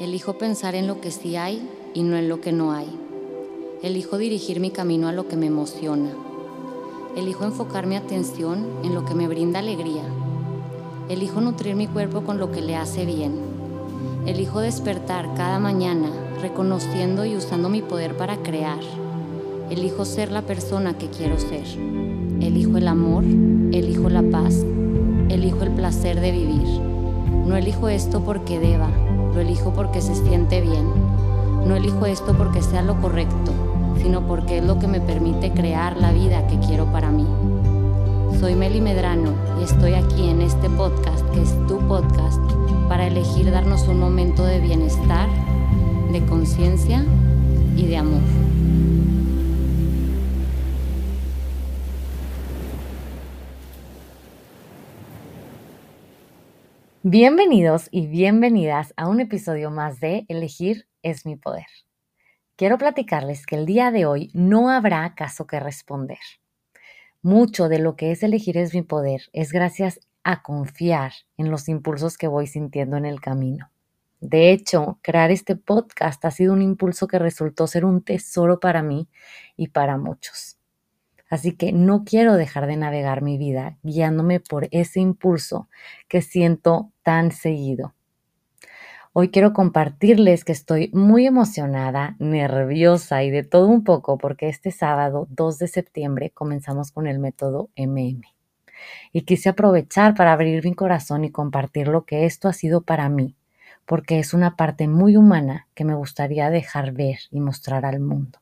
Elijo pensar en lo que sí hay y no en lo que no hay. Elijo dirigir mi camino a lo que me emociona. Elijo enfocar mi atención en lo que me brinda alegría. Elijo nutrir mi cuerpo con lo que le hace bien. Elijo despertar cada mañana reconociendo y usando mi poder para crear. Elijo ser la persona que quiero ser. Elijo el amor, elijo la paz, elijo el placer de vivir. No elijo esto porque deba, lo elijo porque se siente bien. No elijo esto porque sea lo correcto, sino porque es lo que me permite crear la vida que quiero para mí. Soy Meli Medrano y estoy aquí en este podcast, que es tu podcast, para elegir darnos un momento de bienestar, de conciencia y de amor. Bienvenidos y bienvenidas a un episodio más de Elegir es mi poder. Quiero platicarles que el día de hoy no habrá caso que responder. Mucho de lo que es elegir es mi poder es gracias a confiar en los impulsos que voy sintiendo en el camino. De hecho, crear este podcast ha sido un impulso que resultó ser un tesoro para mí y para muchos. Así que no quiero dejar de navegar mi vida guiándome por ese impulso que siento tan seguido. Hoy quiero compartirles que estoy muy emocionada, nerviosa y de todo un poco porque este sábado 2 de septiembre comenzamos con el método MM. Y quise aprovechar para abrir mi corazón y compartir lo que esto ha sido para mí, porque es una parte muy humana que me gustaría dejar ver y mostrar al mundo.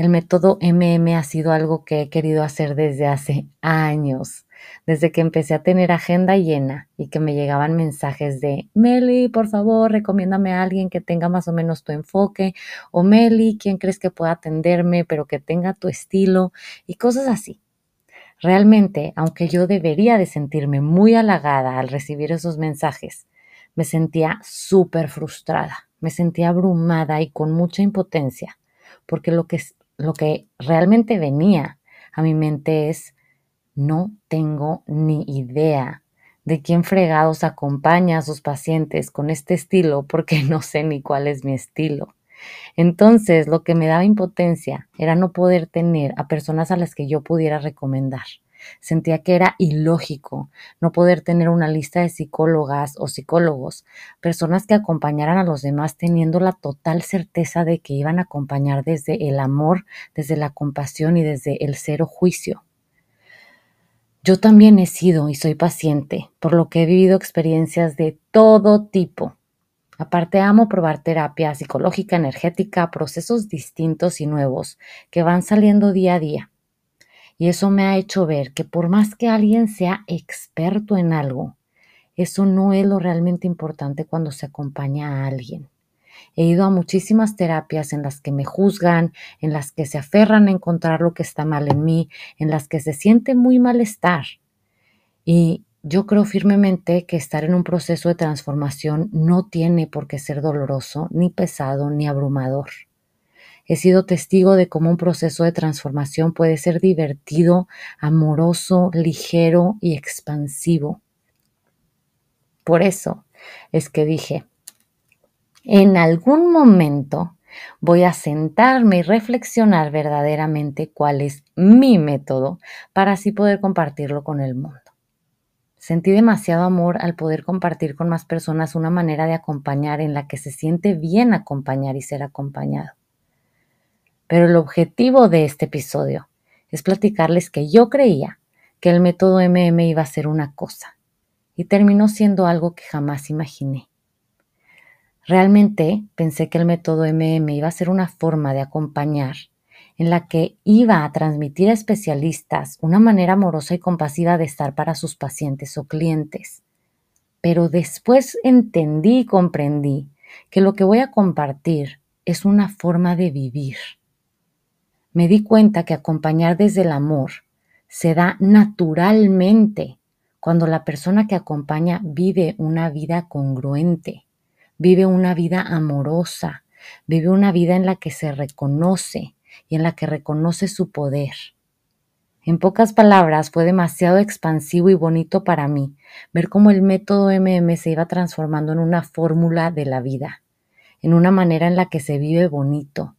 El método MM ha sido algo que he querido hacer desde hace años, desde que empecé a tener agenda llena y que me llegaban mensajes de Meli, por favor, recomiéndame a alguien que tenga más o menos tu enfoque, o Meli, ¿quién crees que pueda atenderme, pero que tenga tu estilo? y cosas así. Realmente, aunque yo debería de sentirme muy halagada al recibir esos mensajes, me sentía súper frustrada, me sentía abrumada y con mucha impotencia, porque lo que lo que realmente venía a mi mente es, no tengo ni idea de quién fregados acompaña a sus pacientes con este estilo porque no sé ni cuál es mi estilo. Entonces, lo que me daba impotencia era no poder tener a personas a las que yo pudiera recomendar. Sentía que era ilógico no poder tener una lista de psicólogas o psicólogos, personas que acompañaran a los demás teniendo la total certeza de que iban a acompañar desde el amor, desde la compasión y desde el cero juicio. Yo también he sido y soy paciente, por lo que he vivido experiencias de todo tipo. Aparte, amo probar terapia psicológica, energética, procesos distintos y nuevos que van saliendo día a día. Y eso me ha hecho ver que por más que alguien sea experto en algo, eso no es lo realmente importante cuando se acompaña a alguien. He ido a muchísimas terapias en las que me juzgan, en las que se aferran a encontrar lo que está mal en mí, en las que se siente muy malestar. Y yo creo firmemente que estar en un proceso de transformación no tiene por qué ser doloroso, ni pesado, ni abrumador. He sido testigo de cómo un proceso de transformación puede ser divertido, amoroso, ligero y expansivo. Por eso es que dije, en algún momento voy a sentarme y reflexionar verdaderamente cuál es mi método para así poder compartirlo con el mundo. Sentí demasiado amor al poder compartir con más personas una manera de acompañar en la que se siente bien acompañar y ser acompañado. Pero el objetivo de este episodio es platicarles que yo creía que el método MM iba a ser una cosa y terminó siendo algo que jamás imaginé. Realmente pensé que el método MM iba a ser una forma de acompañar en la que iba a transmitir a especialistas una manera amorosa y compasiva de estar para sus pacientes o clientes. Pero después entendí y comprendí que lo que voy a compartir es una forma de vivir me di cuenta que acompañar desde el amor se da naturalmente cuando la persona que acompaña vive una vida congruente, vive una vida amorosa, vive una vida en la que se reconoce y en la que reconoce su poder. En pocas palabras, fue demasiado expansivo y bonito para mí ver cómo el método MM se iba transformando en una fórmula de la vida, en una manera en la que se vive bonito,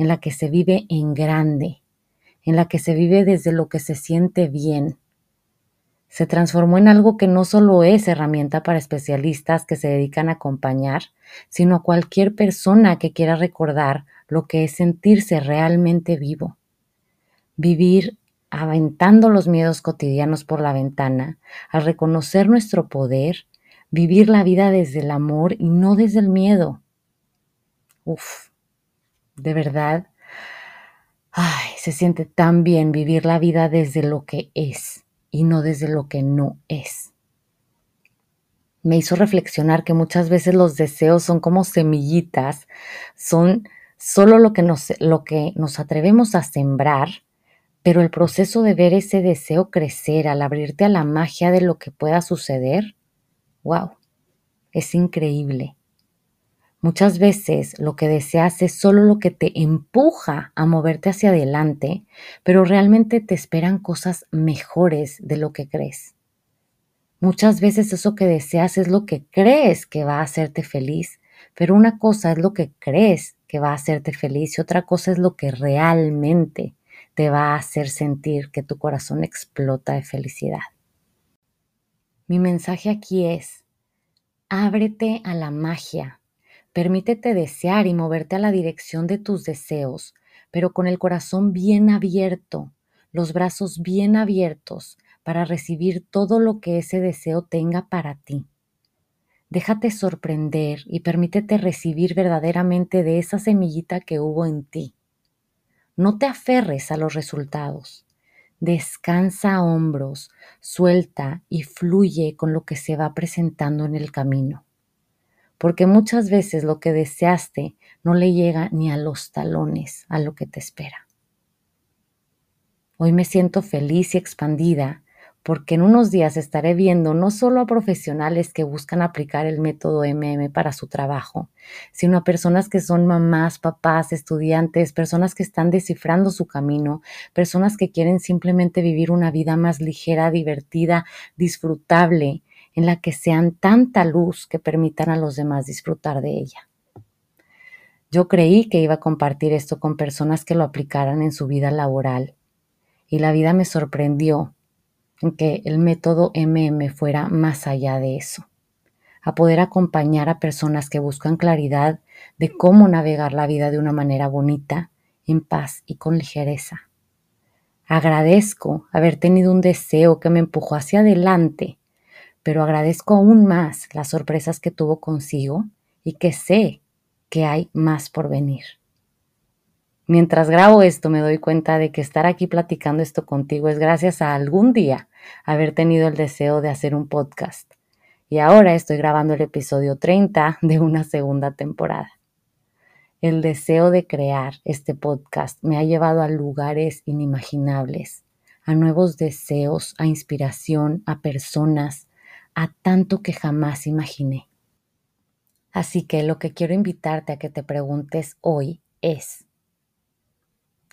en la que se vive en grande, en la que se vive desde lo que se siente bien. Se transformó en algo que no solo es herramienta para especialistas que se dedican a acompañar, sino a cualquier persona que quiera recordar lo que es sentirse realmente vivo. Vivir aventando los miedos cotidianos por la ventana, al reconocer nuestro poder, vivir la vida desde el amor y no desde el miedo. Uf, de verdad, ay, se siente tan bien vivir la vida desde lo que es y no desde lo que no es. Me hizo reflexionar que muchas veces los deseos son como semillitas, son solo lo que nos, lo que nos atrevemos a sembrar pero el proceso de ver ese deseo crecer al abrirte a la magia de lo que pueda suceder, wow, es increíble. Muchas veces lo que deseas es solo lo que te empuja a moverte hacia adelante, pero realmente te esperan cosas mejores de lo que crees. Muchas veces eso que deseas es lo que crees que va a hacerte feliz, pero una cosa es lo que crees que va a hacerte feliz y otra cosa es lo que realmente te va a hacer sentir que tu corazón explota de felicidad. Mi mensaje aquí es, ábrete a la magia, permítete desear y moverte a la dirección de tus deseos, pero con el corazón bien abierto, los brazos bien abiertos para recibir todo lo que ese deseo tenga para ti. Déjate sorprender y permítete recibir verdaderamente de esa semillita que hubo en ti. No te aferres a los resultados. Descansa hombros, suelta y fluye con lo que se va presentando en el camino. Porque muchas veces lo que deseaste no le llega ni a los talones a lo que te espera. Hoy me siento feliz y expandida porque en unos días estaré viendo no solo a profesionales que buscan aplicar el método MM para su trabajo, sino a personas que son mamás, papás, estudiantes, personas que están descifrando su camino, personas que quieren simplemente vivir una vida más ligera, divertida, disfrutable, en la que sean tanta luz que permitan a los demás disfrutar de ella. Yo creí que iba a compartir esto con personas que lo aplicaran en su vida laboral y la vida me sorprendió en que el método MM fuera más allá de eso, a poder acompañar a personas que buscan claridad de cómo navegar la vida de una manera bonita, en paz y con ligereza. Agradezco haber tenido un deseo que me empujó hacia adelante, pero agradezco aún más las sorpresas que tuvo consigo y que sé que hay más por venir. Mientras grabo esto me doy cuenta de que estar aquí platicando esto contigo es gracias a algún día haber tenido el deseo de hacer un podcast. Y ahora estoy grabando el episodio 30 de una segunda temporada. El deseo de crear este podcast me ha llevado a lugares inimaginables, a nuevos deseos, a inspiración, a personas, a tanto que jamás imaginé. Así que lo que quiero invitarte a que te preguntes hoy es,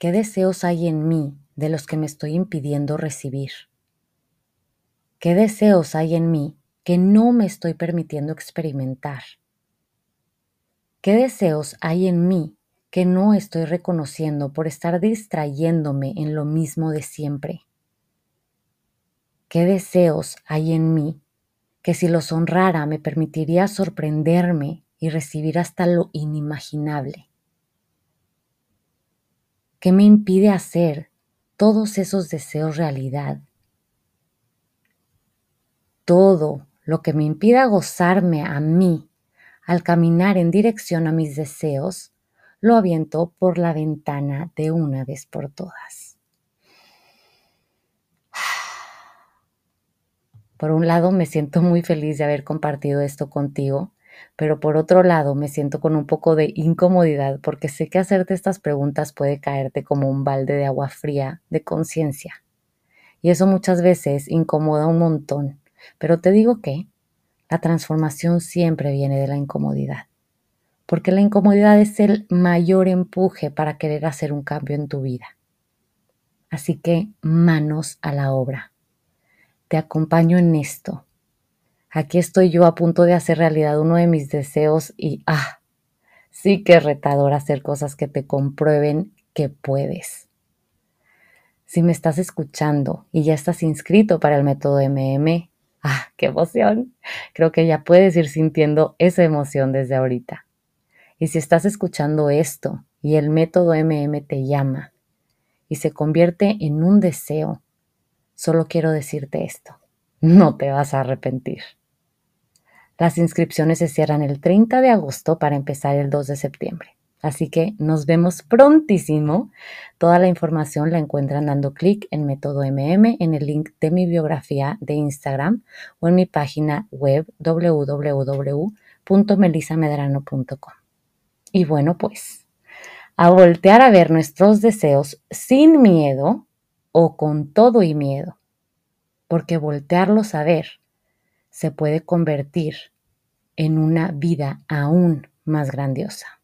¿Qué deseos hay en mí de los que me estoy impidiendo recibir? ¿Qué deseos hay en mí que no me estoy permitiendo experimentar? ¿Qué deseos hay en mí que no estoy reconociendo por estar distrayéndome en lo mismo de siempre? ¿Qué deseos hay en mí que si los honrara me permitiría sorprenderme y recibir hasta lo inimaginable? ¿Qué me impide hacer todos esos deseos realidad? Todo lo que me impida gozarme a mí al caminar en dirección a mis deseos, lo aviento por la ventana de una vez por todas. Por un lado, me siento muy feliz de haber compartido esto contigo pero por otro lado me siento con un poco de incomodidad porque sé que hacerte estas preguntas puede caerte como un balde de agua fría de conciencia. Y eso muchas veces incomoda un montón, pero te digo que la transformación siempre viene de la incomodidad, porque la incomodidad es el mayor empuje para querer hacer un cambio en tu vida. Así que manos a la obra. Te acompaño en esto. Aquí estoy yo a punto de hacer realidad uno de mis deseos y, ah, sí que es retador hacer cosas que te comprueben que puedes. Si me estás escuchando y ya estás inscrito para el método MM, ¡ah, qué emoción! Creo que ya puedes ir sintiendo esa emoción desde ahorita. Y si estás escuchando esto y el método MM te llama y se convierte en un deseo, solo quiero decirte esto, no te vas a arrepentir. Las inscripciones se cierran el 30 de agosto para empezar el 2 de septiembre. Así que nos vemos prontísimo. Toda la información la encuentran dando clic en Método MM en el link de mi biografía de Instagram o en mi página web www.melisamedrano.com. Y bueno, pues, a voltear a ver nuestros deseos sin miedo o con todo y miedo, porque voltearlos a ver se puede convertir en una vida aún más grandiosa.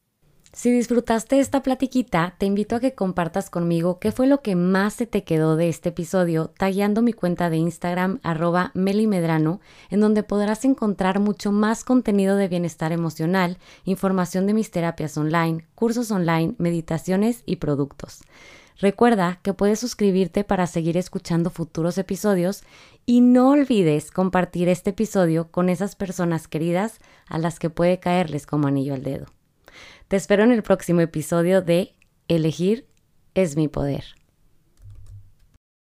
Si disfrutaste esta platiquita, te invito a que compartas conmigo qué fue lo que más se te quedó de este episodio, tagueando mi cuenta de Instagram arroba melimedrano, en donde podrás encontrar mucho más contenido de bienestar emocional, información de mis terapias online, cursos online, meditaciones y productos. Recuerda que puedes suscribirte para seguir escuchando futuros episodios y no olvides compartir este episodio con esas personas queridas a las que puede caerles como anillo al dedo. Te espero en el próximo episodio de Elegir es mi poder.